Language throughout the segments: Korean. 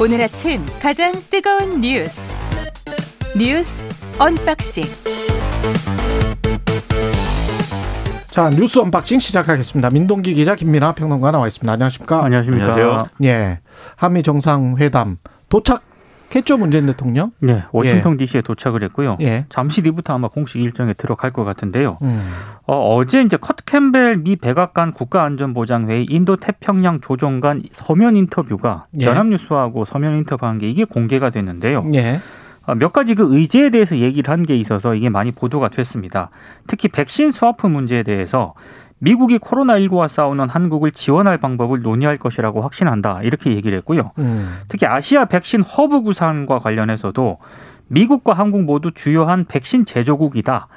오늘 아침 가장 뜨거운 뉴스 뉴스 unboxing 자 뉴스 unboxing 시작하겠습니다. 민동기 기자 김민아 평론가 나와 있습니다. 안녕하십니까? 안녕하십니까? 안녕하세요. 예, 한미 정상회담 도착 했죠 문재인 대통령? 네, 워싱턴 DC에 도착을 했고요. 예. 잠시 뒤부터 아마 공식 일정에 들어갈 것 같은데요. 음. 어제 이제 커트 캠벨 미 백악관 국가안전보장회의 인도 태평양 조정관 서면 인터뷰가 예. 연합뉴스하고 서면 인터뷰한 게 이게 공개가 됐는데요. 예. 어, 몇 가지 그 의제에 대해서 얘기를 한 게 있어서 이게 많이 보도가 됐습니다. 특히 백신 스와프 문제에 대해서 미국이 코로나19와 싸우는 한국을 지원할 방법을 논의할 것이라고 확신한다. 이렇게 얘기를 했고요. 음. 특히 아시아 백신 허브 구상과 관련해서도 미국과 한국 모두 주요한 백신 제조국이다.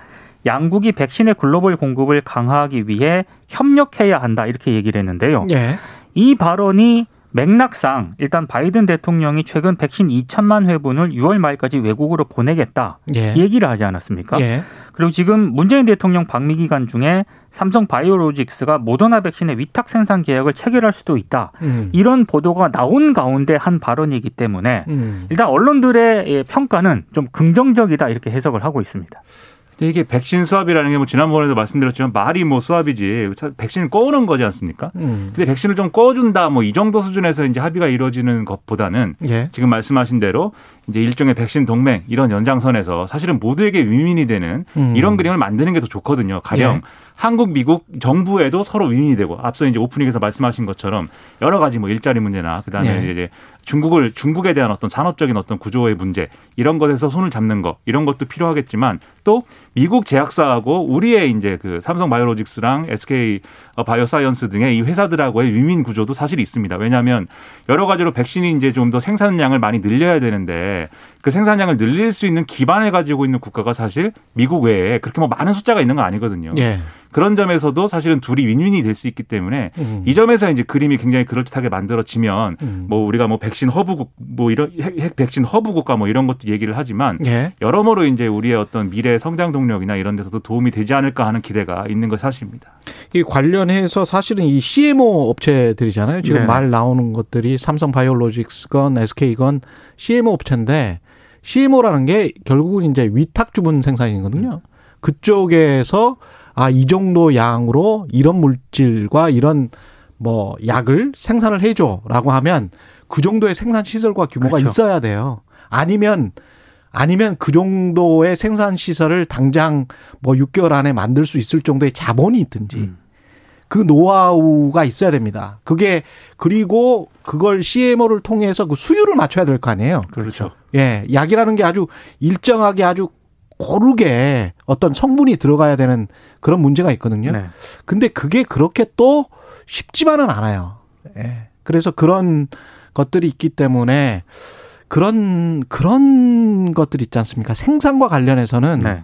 양국이 백신의 글로벌 공급을 강화하기 위해 협력해야 한다. 이렇게 얘기를 했는데요. 예. 이 발언이 맥락상 일단 바이든 대통령이 최근 백신 2천만 회분을 6월 말까지 외국으로 보내겠다. 예. 얘기를 하지 않았습니까? 예. 그리고 지금 문재인 대통령 방미 기간 중에 삼성 바이오로직스가 모더나 백신의 위탁 생산 계약을 체결할 수도 있다. 음. 이런 보도가 나온 가운데 한 발언이기 때문에 음. 일단 언론들의 예, 평가는 좀 긍정적이다 이렇게 해석을 하고 있습니다. 이게 백신 수합이라는 게 뭐 지난번에도 말씀드렸지만 말이 뭐 수합이지 백신을 꺼오는 거지 않습니까? 음. 근데 백신을 좀 꺼준다 뭐 이 정도 수준에서 이제 합의가 이루어지는 것보다는 예. 지금 말씀하신 대로 이제 일종의 백신 동맹 이런 연장선에서 사실은 모두에게 윈윈이 되는 음. 이런 그림을 만드는 게 더 좋거든요. 가령 예. 한국, 미국 정부에도 서로 윈윈이 되고 앞서 이제 오프닝에서 말씀하신 것처럼 여러 가지 뭐 일자리 문제나 그다음에 예. 이제 중국을 중국에 대한 어떤 산업적인 어떤 구조의 문제 이런 것에서 손을 잡는 거 이런 것도 필요하겠지만 또 미국 제약사하고 우리의 이제 그 삼성 바이오로직스랑 SK 바이오사이언스 등의 이 회사들하고의 윈윈 구조도 사실 있습니다. 왜냐하면 여러 가지로 백신이 이제 좀 더 생산량을 많이 늘려야 되는데 그 생산량을 늘릴 수 있는 기반을 가지고 있는 국가가 사실 미국 외에 그렇게 뭐 많은 숫자가 있는 거 아니거든요. 예. 그런 점에서도 사실은 둘이 윈윈이 될 수 있기 때문에 음. 이 점에서 이제 그림이 굉장히 그럴듯하게 만들어지면 음. 뭐 우리가 뭐 백신 허브국 뭐 이런 핵, 핵 백신 허브 국가 뭐 이런 것도 얘기를 하지만 예. 여러모로 이제 우리의 어떤 미래 성장 동력이나 이런 데서도 도움이 되지 않을까 하는 기대가 있는 것 사실입니다. 이 관련해서 사실은 이 CMO 업체들이잖아요. 지금 네. 말 나오는 것들이 삼성 바이오로직스건 SK건 CMO 업체인데 CMO라는 게 결국은 이제 위탁 주문 생산이거든요. 그쪽에서 아 이 정도 양으로 이런 물질과 이런 뭐 약을 생산을 해줘라고 하면 그 정도의 생산 시설과 규모가 그렇죠. 있어야 돼요. 아니면 아니면 그 정도의 생산 시설을 당장 뭐 6개월 안에 만들 수 있을 정도의 자본이 있든지 음. 그 노하우가 있어야 됩니다. 그게 그리고 그걸 CMO를 통해서 그 수율을 맞춰야 될 거 아니에요. 그렇죠. 예, 약이라는 게 아주 일정하게 아주 고르게 어떤 성분이 들어가야 되는 그런 문제가 있거든요. 네. 근데 그게 그렇게 또 쉽지만은 않아요. 예. 그래서 그런 것들이 있기 때문에 그런 그런 것들 있지 않습니까? 생산과 관련해서는 네.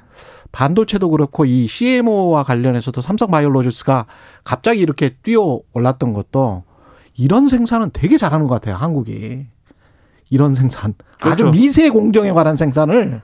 반도체도 그렇고 이 CMO와 관련해서도 삼성 바이오로직스가 갑자기 이렇게 뛰어 올랐던 것도 이런 생산은 되게 잘하는 것 같아요. 한국이 이런 생산 아주 그렇죠. 미세 공정에 관한 생산을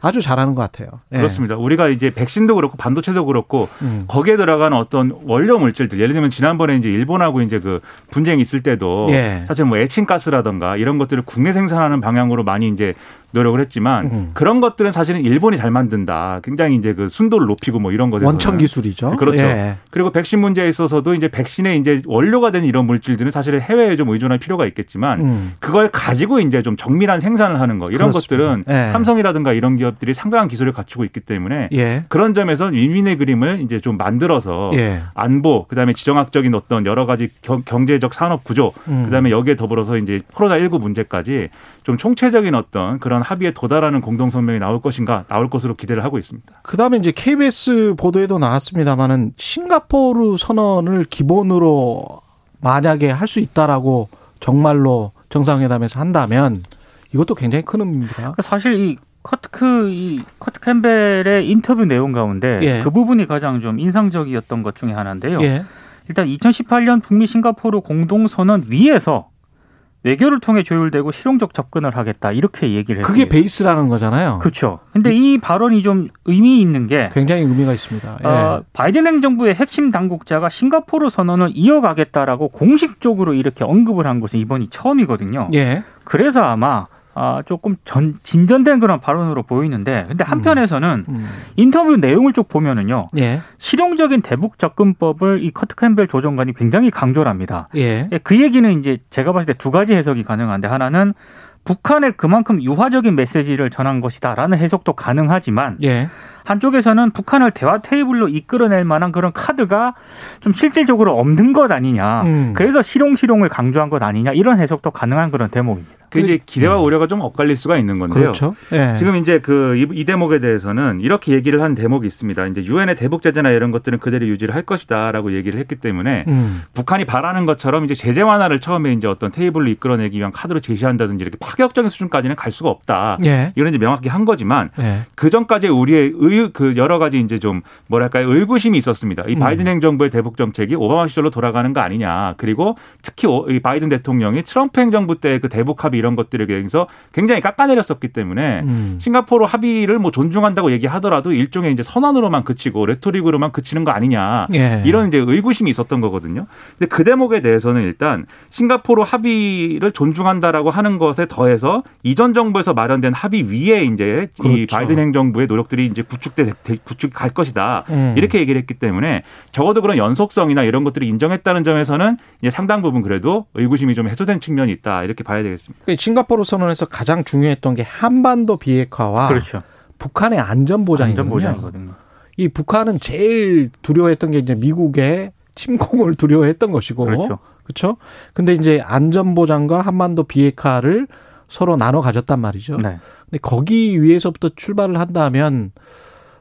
아주 잘하는 것 같아요. 예. 그렇습니다. 우리가 이제 백신도 그렇고 반도체도 그렇고 음. 거기에 들어가는 어떤 원료 물질들 예를 들면 지난번에 이제 일본하고 이제 그 분쟁이 있을 때도 예. 사실 뭐 에칭 가스라던가 이런 것들을 국내 생산하는 방향으로 많이 이제 노력을 했지만 음. 그런 것들은 사실은 일본이 잘 만든다. 굉장히 이제 그 순도를 높이고 뭐 이런 것에서 원천 기술이죠. 그렇죠. 예. 그리고 백신 문제에 있어서도 이제 백신의 이제 원료가 되는 이런 물질들은 사실은 해외에 좀 의존할 필요가 있겠지만 음. 그걸 가지고 이제 좀 정밀한 생산을 하는 거 이런 그렇습니다. 것들은 예. 삼성이라든가 이런 기업들이 상당한 기술을 갖추고 있기 때문에 예. 그런 점에서 윈윈의 그림을 이제 좀 만들어서 예. 안보 그다음에 지정학적인 어떤 여러 가지 경, 경제적 산업 구조 음. 그다음에 여기에 더불어서 이제 코로나 19 문제까지 좀 총체적인 어떤 그런 합의에 도달하는 공동 성명이 나올 것인가 나올 것으로 기대를 하고 있습니다. 그다음에 이제 KBS 보도에도 나왔습니다만은 싱가포르 선언을 기본으로 만약에 할 수 있다라고 정말로 정상회담에서 한다면 이것도 굉장히 큰 의미입니다. 그러니까 사실 이 커트크 이 커트 캠벨의 인터뷰 내용 가운데 예. 그 부분이 가장 좀 인상적이었던 것 중에 하나인데요. 예. 일단 2018년 북미 싱가포르 공동 선언 위에서 외교를 통해 조율되고 실용적 접근을 하겠다 이렇게 얘기를 했습니다. 그게 베이스라는 거잖아요. 그렇죠. 근데 이 발언이 좀 의미 있는 게 굉장히 의미가 있습니다. 예. 어, 바이든 행정부의 핵심 당국자가 싱가포르 선언을 이어가겠다라고 공식적으로 이렇게 언급을 한 것은 이번이 처음이거든요. 예. 그래서 아마 아, 조금 전, 진전된 그런 발언으로 보이는데, 근데 한편에서는 음. 인터뷰 내용을 쭉 보면은요, 예. 실용적인 대북 접근법을 이 커트 캠벨 조정관이 굉장히 강조를 합니다. 예. 예, 그 얘기는 이제 제가 봤을 때 두 가지 해석이 가능한데, 하나는 북한에 그만큼 유화적인 메시지를 전한 것이다라는 해석도 가능하지만, 예. 한쪽에서는 북한을 대화 테이블로 이끌어낼 만한 그런 카드가 좀 실질적으로 없는 것 아니냐. 음. 그래서 실용실용을 강조한 것 아니냐. 이런 해석도 가능한 그런 대목입니다. 그 이제 기대와 우려가 좀 엇갈릴 수가 있는 건데요. 그렇죠. 예. 지금 이제 그이 대목에 대해서는 이렇게 얘기를 한 대목이 있습니다. 이제 유엔의 대북 제재나 이런 것들은 그대로 유지를 할 것이다라고 얘기를 했기 때문에 음. 북한이 바라는 것처럼 이제 제재 완화를 처음에 이제 어떤 테이블로 이끌어내기 위한 카드로 제시한다든지 이렇게 파격적인 수준까지는 갈 수가 없다. 예. 이런 이제 명확히 한 거지만 예. 그 전까지 우리의 의, 그 여러 가지 이제 좀 뭐랄까요 의구심이 있었습니다. 이 음. 바이든 행정부의 대북 정책이 오바마 시절로 돌아가는 거 아니냐. 그리고 특히 오- 이 바이든 대통령이 트럼프 행정부 때 그 대북 합의 이런 것들에 대해서 굉장히 깎아내렸었기 때문에 음. 싱가포르 합의를 뭐 존중한다고 얘기하더라도 일종의 이제 선언으로만 그치고 레토릭으로만 그치는 거 아니냐. 예. 이런 이제 의구심이 있었던 거거든요. 근데 그 대목에 대해서는 일단 싱가포르 합의를 존중한다라고 하는 것에 더해서 이전 정부에서 마련된 합의 위에 이제 이 그렇죠. 바이든 행정부의 노력들이 이제 구축돼 구축 갈 것이다. 음. 이렇게 얘기를 했기 때문에 적어도 그런 연속성이나 이런 것들을 인정했다는 점에서는 이제 상당 부분 그래도 의구심이 좀 해소된 측면이 있다. 이렇게 봐야 되겠습니다. 그 싱가포르 선언에서 가장 중요했던 게 한반도 비핵화와 그렇죠. 북한의 안전 보장이거든요. 안전 보장이거든요. 이 북한은 제일 두려워했던 게 이제 미국의 침공을 두려워했던 것이고 그렇죠. 그렇죠? 근데 이제 안전 보장과 한반도 비핵화를 서로 나눠 가졌단 말이죠. 네. 근데 거기 위에서부터 출발을 한다면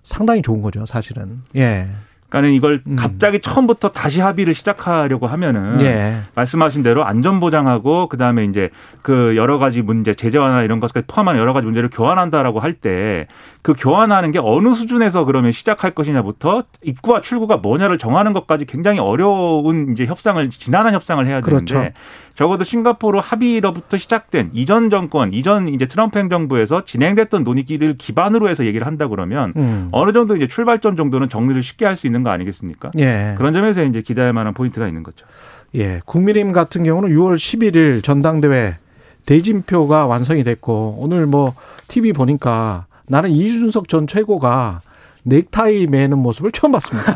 상당히 좋은 거죠, 사실은. 예. 그러니까는 이걸 음. 갑자기 처음부터 다시 합의를 시작하려고 하면은 예. 말씀하신 대로 안전 보장하고 그다음에 이제 그 여러 가지 문제 제재 완화 이런 것까지 포함한 여러 가지 문제를 교환한다라고 할 때 그 교환하는 게 어느 수준에서 그러면 시작할 것이냐부터 입구와 출구가 뭐냐를 정하는 것까지 굉장히 어려운 이제 협상을 지난한 협상을 해야 되는데 그렇죠. 적어도 싱가포르 합의로부터 시작된 이전 정권 이전 이제 트럼프 행정부에서 진행됐던 논의기를 기반으로 해서 얘기를 한다 그러면 음. 어느 정도 이제 출발점 정도는 정리를 쉽게 할 수 있는 거 아니겠습니까? 예. 그런 점에서 이제 기대할 만한 포인트가 있는 거죠. 예. 국민의힘 같은 경우는 6월 11일 전당대회 대진표가 완성이 됐고 오늘 뭐 TV 보니까 나는 이준석 전 최고가 넥타이 매는 모습을 처음 봤습니다.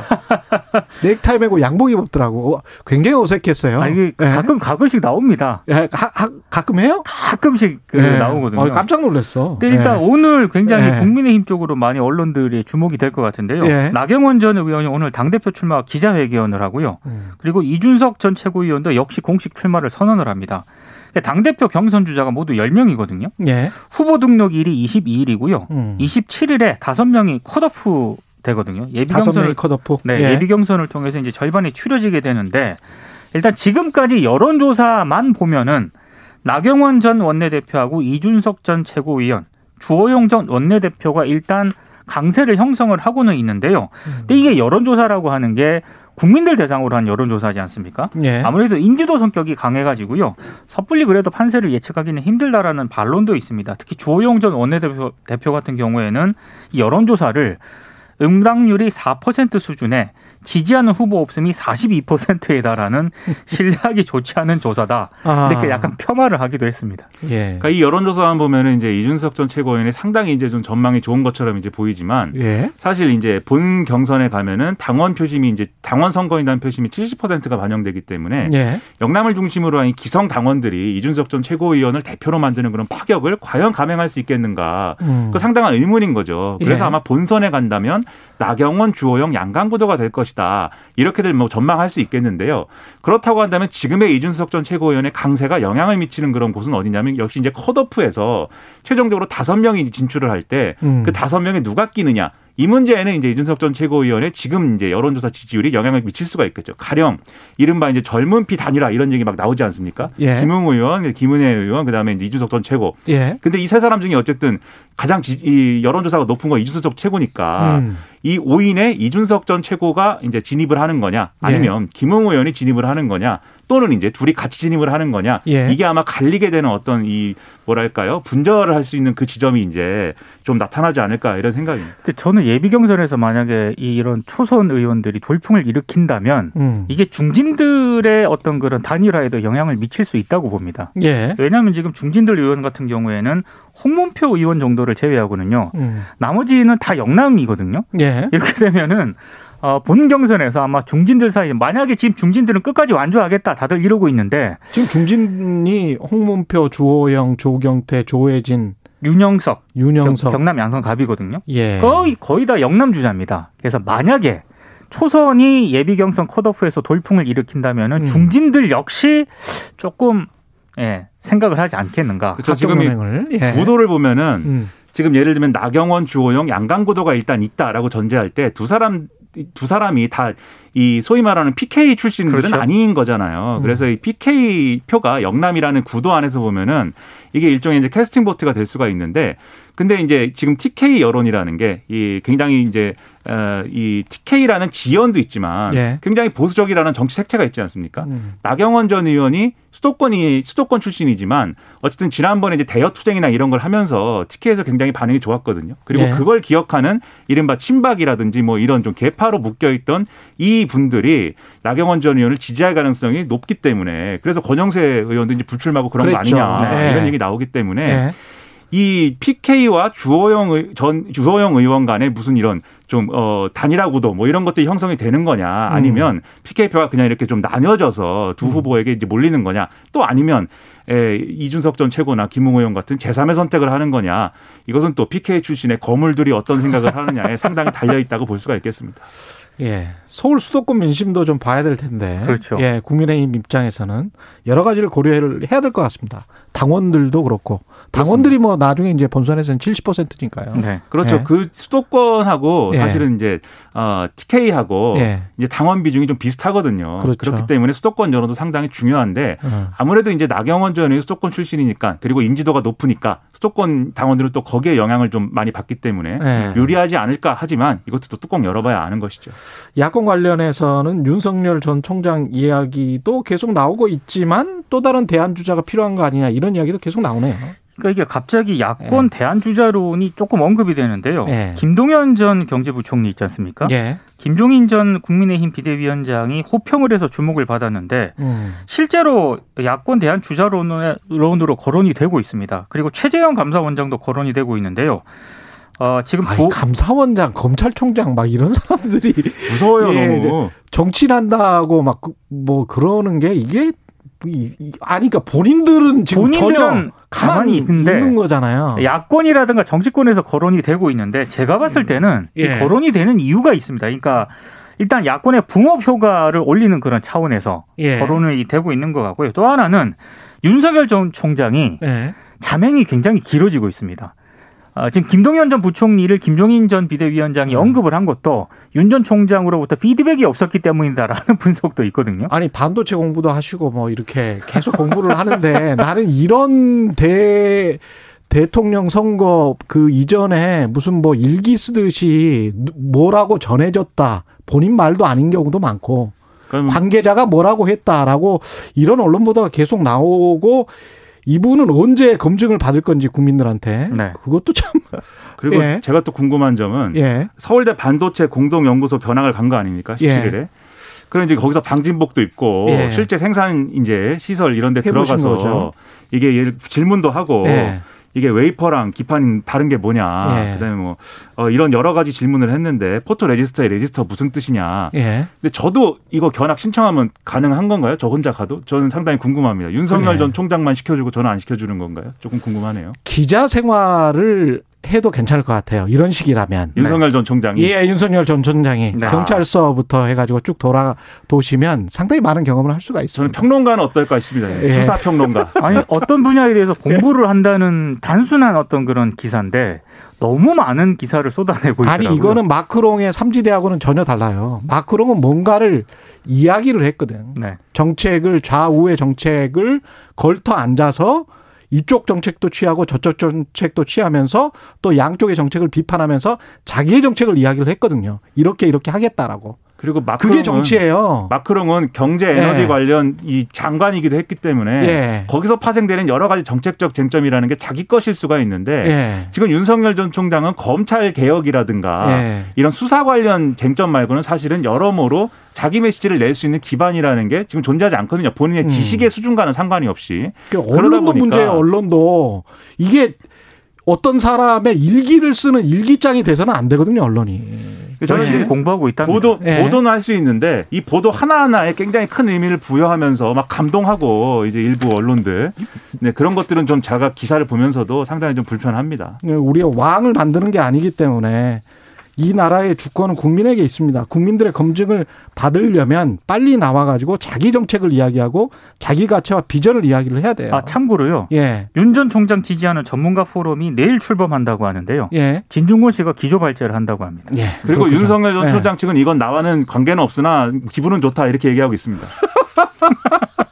넥타이 매고 양복 입었더라고. 굉장히 어색했어요. 아, 이게 예. 가끔 가끔씩 나옵니다. 예, 가, 가, 가끔 해요? 가끔씩 그 예. 나오거든요. 어, 깜짝 놀랐어. 근데 일단 예. 오늘 굉장히 예. 국민의힘 쪽으로 많이 언론들이 주목이 될 것 같은데요. 예. 나경원 전 의원이 오늘 당대표 출마 기자회견을 하고요. 음. 그리고 이준석 전 최고위원도 역시 공식 출마를 선언을 합니다. 당대표 경선 주자가 모두 10명이거든요. 예. 후보 등록일이 22일이고요. 음. 27일에 5명이 컷오프 되거든요. 예비 경선을 컷오프. 네, 예. 예비 경선을 통해서 이제 절반이 추려지게 되는데 일단 지금까지 여론조사만 보면은 나경원 전 원내대표하고 이준석 전 최고위원, 주호영 전 원내대표가 일단 강세를 형성을 하고는 있는데요. 근데 이게 여론조사라고 하는 게 국민들 대상으로 한 여론조사지 않습니까? 예. 아무래도 인지도 성격이 강해가지고요. 섣불리 그래도 판세를 예측하기는 힘들다라는 반론도 있습니다. 특히 주호영 전 원내대표 대표 같은 경우에는 이 여론조사를 응답률이 4% 수준에 지지하는 후보 없음이 42%에 달하는 신뢰하기 좋지 않은 조사다. 아. 이렇게 약간 폄하를 하기도 했습니다. 예. 그러니까 이 여론조사만 보면은 이제 이준석 전 최고위원이 상당히 이제 좀 전망이 좋은 것처럼 이제 보이지만 예. 사실 이제 본 경선에 가면은 당원 표심이 이제 당원 선거인단 표심이 70%가 반영되기 때문에 예. 영남을 중심으로 한이 기성 당원들이 이준석 전 최고위원을 대표로 만드는 그런 파격을 과연 감행할 수 있겠는가? 음. 그 상당한 의문인 거죠. 그래서 예. 아마 본선에 간다면 나경원, 주호영 양강 구도가 될 것이다. 이렇게들 뭐 전망할 수 있겠는데요. 그렇다고 한다면 지금의 이준석 전 최고위원의 강세가 영향을 미치는 그런 곳은 어디냐면 역시 이제 컷오프에서 최종적으로 다섯 명이 진출을 할 때그 음. 다섯 명에 누가 끼느냐. 이 문제에는 이제 이준석 전 최고위원의 지금 이제 여론조사 지지율이 영향을 미칠 수가 있겠죠. 가령 이른바 이제 젊은 피 단일화 이런 얘기 막 나오지 않습니까? 예. 김웅 의원, 김은혜 의원, 그다음에 이제 이준석 전 최고. 예. 근데 이 세 사람 중에 어쨌든 가장 지, 이 여론조사가 높은 건 이준석 최고니까 음. 이 5인에 이준석 전 최고가 이제 진입을 하는 거냐 예. 아니면 김웅 의원이 진입을 하는 거냐 또는 이제 둘이 같이 진입을 하는 거냐 예. 이게 아마 갈리게 되는 어떤 이 뭐랄까요 분절을 할 수 있는 그 지점이 이제 좀 나타나지 않을까 이런 생각입니다. 근데 저는 예비 경선에서 만약에 이- 이런 초선 의원들이 돌풍을 일으킨다면 음. 이게 중진들의 어떤 그런 단일화에도 영향을 미칠 수 있다고 봅니다. 예. 왜냐하면 지금 중진들 의원 같은 경우에는 홍문표 의원 정도를 제외하고는요. 음. 나머지는 다 영남이거든요. 예. 이렇게 되면은 어, 본 경선에서 아마 중진들 사이 만약에 지금 중진들은 끝까지 완주하겠다 다들 이러고 있는데 지금 중진이 홍문표, 주호영, 조경태, 조혜진, 윤영석, 윤영석. 경, 남 양성 갑이거든요. 예. 거의 거의 다 영남 주자입니다. 그래서 만약에 초선이 예비 경선 컷오프에서 돌풍을 일으킨다면은 음. 중진들 역시 조금 예, 생각을 하지 않겠는가. 그렇죠. 지금 이. 예. 구도를 보면은 음. 지금 예를 들면 나경원, 주호영, 양강 구도가 일단 있다라고 전제할 때 두 사람 두 사람이 다 이 소위 말하는 PK 출신들은 그렇죠. 아닌 거잖아요. 음. 그래서 이 PK 표가 영남이라는 구도 안에서 보면은 이게 일종의 이제 캐스팅 보트가 될 수가 있는데 근데 이제 지금 TK 여론이라는 게 이 굉장히 이제 어, 이 TK라는 지연도 있지만 예. 굉장히 보수적이라는 정치 색채가 있지 않습니까? 음. 나경원 전 의원이 수도권이 수도권 출신이지만 어쨌든 지난번에 이제 대여 투쟁이나 이런 걸 하면서 TK에서 굉장히 반응이 좋았거든요. 그리고 예. 그걸 기억하는 이른바 친박이라든지 뭐 이런 좀 개파로 묶여 있던 이 분들이 나경원 전 의원을 지지할 가능성이 높기 때문에 그래서 권영세 의원도 이제 불출마고 그런 그랬죠. 거 아니냐 네. 이런 얘기 나오기 때문에 예. 이 PK와 주호영 의, 전 주호영 의원 간에 무슨 이런 좀 어 단일화 구도 뭐 이런 것들이 형성이 되는 거냐 아니면 PK표가 그냥 이렇게 좀 나뉘어져서 두 후보에게 이제 몰리는 거냐 또 아니면 에, 이준석 전 최고나 김웅 의원 같은 제3의 선택을 하는 거냐 이것은 또 PK 출신의 거물들이 어떤 생각을 하느냐에 상당히 달려 있다고 볼 수가 있겠습니다. 예. 서울 수도권 민심도 좀 봐야 될 텐데. 그렇죠. 예. 국민의힘 입장에서는 여러 가지를 고려를 해야 될 것 같습니다. 당원들도 그렇고. 당원들이 뭐 나중에 이제 본선에서는 70%니까요. 네. 그렇죠. 예. 그 수도권하고 예. 사실은 이제 어, TK하고 예. 이제 당원 비중이 좀 비슷하거든요. 그렇죠. 기 때문에 수도권 여론도 상당히 중요한데 어. 아무래도 이제 나경원 전 의원이 수도권 출신이니까 그리고 인지도가 높으니까 수도권 당원들은 또 거기에 영향을 좀 많이 받기 때문에 예. 유리하지 않을까 하지만 이것도 또 뚜껑 열어봐야 아는 것이죠. 야권 관련해서는 윤석열 전 총장 이야기도 계속 나오고 있지만 또 다른 대안 주자가 필요한 거 아니냐 이런 이야기도 계속 나오네요. 그러니까 이게 갑자기 야권 대안 주자론이 조금 언급이 되는데요. 예. 김동연 전 경제부총리 있지 않습니까? 예. 김종인 전 국민의힘 비대위원장이 호평을 해서 주목을 받았는데 음. 실제로 야권 대한 주자론으로 거론이 되고 있습니다. 그리고 최재형 감사원장도 거론이 되고 있는데요. 어, 지금 아니, 조, 감사원장, 검찰총장 막 이런 사람들이 무서워요 예, 너무. 정치한다고 막 뭐 그러는 게 이게 아니 그러니까 본인들은 지금 전혀 본인들은 가만히 가만히 있는데 있는 거잖아요. 야권이라든가 정치권에서 거론이 되고 있는데 제가 봤을 때는 예. 이 거론이 되는 이유가 있습니다. 그러니까 일단 야권의 붕업 효과를 올리는 그런 차원에서 예. 거론이 되고 있는 것 같고요. 또 하나는 윤석열 전 총장이 예. 자맹이 굉장히 길어지고 있습니다. 아, 지금 김동연 전 부총리를 김종인 전 비대위원장이 음. 언급을 한 것도 윤 전 총장으로부터 피드백이 없었기 때문이다라는 분석도 있거든요. 아니 반도체 공부도 하시고 뭐 이렇게 계속 공부를 하는데 나는 이런 대 대통령 선거 그 이전에 무슨 뭐 일기 쓰듯이 뭐라고 전해졌다 본인 말도 아닌 경우도 많고 관계자가 뭐라고 했다라고 이런 언론 보도가 계속 나오고 이분은 언제 검증을 받을 건지 국민들한테 네. 그것도 참 그리고 예. 제가 또 궁금한 점은 예. 서울대 반도체 공동 연구소 견학을 간 거 아닙니까? 17일에. 그럼 이제 거기서 방진복도 입고 예. 실제 생산 이제 시설 이런 데 들어가서 거죠. 이게 질문도 하고 예. 이게 웨이퍼랑 기판 다른 게 뭐냐. 예. 그다음에 뭐 어, 이런 여러 가지 질문을 했는데 포토 레지스트의 레지스트 무슨 뜻이냐. 예. 근데 저도 이거 견학 신청하면 가능한 건가요? 저 혼자 가도? 저는 상당히 궁금합니다. 윤석열 그래. 전 총장만 시켜주고 저는 안 시켜주는 건가요? 조금 궁금하네요. 기자 생활을 해도 괜찮을 것 같아요. 이런 식이라면. 윤석열 전 총장이 예, 윤석열 전 총장이 네. 경찰서부터 해가지고 쭉 돌아 도시면 상당히 많은 경험을 할 수가 저는 있습니다. 평론가는 어떨까 싶습니다. 예. 수사 평론가. 아니 어떤 분야에 대해서 공부를 한다는 단순한 어떤 그런 기사인데 너무 많은 기사를 쏟아내고 아니 있더라고요. 이거는 마크롱의 삼지대하고는 전혀 달라요. 마크롱은 뭔가를 이야기를 했거든. 네. 정책을 좌우의 정책을 걸터 앉아서 이쪽 정책도 취하고 저쪽 정책도 취하면서 또 양쪽의 정책을 비판하면서 자기의 정책을 이야기를 했거든요. 이렇게 이렇게 하겠다라고. 그리고 마크롱은 그게 정치예요. 마크롱은 경제 에너지 예. 관련 이 장관이기도 했기 때문에 예. 거기서 파생되는 여러 가지 정책적 쟁점이라는 게 자기 것일 수가 있는데 예. 지금 윤석열 전 총장은 검찰 개혁이라든가 예. 이런 수사 관련 쟁점 말고는 사실은 여러모로 자기 메시지를 낼 수 있는 기반이라는 게 지금 존재하지 않거든요. 본인의 음. 지식의 수준과는 상관이 없이. 그 그러다 언론도 문제예요. 언론도 이게 어떤 사람의 일기를 쓰는 일기장이 돼서는 안 되거든요. 언론이. 저는 열심히 이제 공부하고 있답니다. 보도 예. 보도는 할 수 있는데 이 보도 하나 하나에 굉장히 큰 의미를 부여하면서 막 감동하고 이제 일부 언론들 네, 그런 것들은 좀 제가 기사를 보면서도 상당히 좀 불편합니다. 우리가 왕을 만드는 게 아니기 때문에 이 나라의 주권은 국민에게 있습니다. 국민들의 검증을 받으려면 빨리 나와가지고 자기 정책을 이야기하고 자기 가치와 비전을 이야기를 해야 돼요. 아 참고로요. 예, 윤 전 총장 지지하는 전문가 포럼이 내일 출범한다고 하는데요. 예, 진중권 씨가 기조 발제를 한다고 합니다. 예. 그리고 그렇군요. 윤석열 전 예. 총장 측은 이건 나와는 관계는 없으나 기분은 좋다 이렇게 얘기하고 있습니다.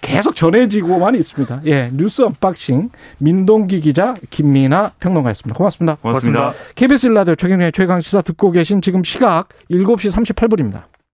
계속 전해지고만 있습니다. 예, 뉴스 언박싱 민동기 기자 김민아 평론가였습니다. 고맙습니다. 고맙습니다. 고맙습니다. KBS 일라디오 최경련의 최강 시사 듣고 계신 지금 시각 7시 38분입니다.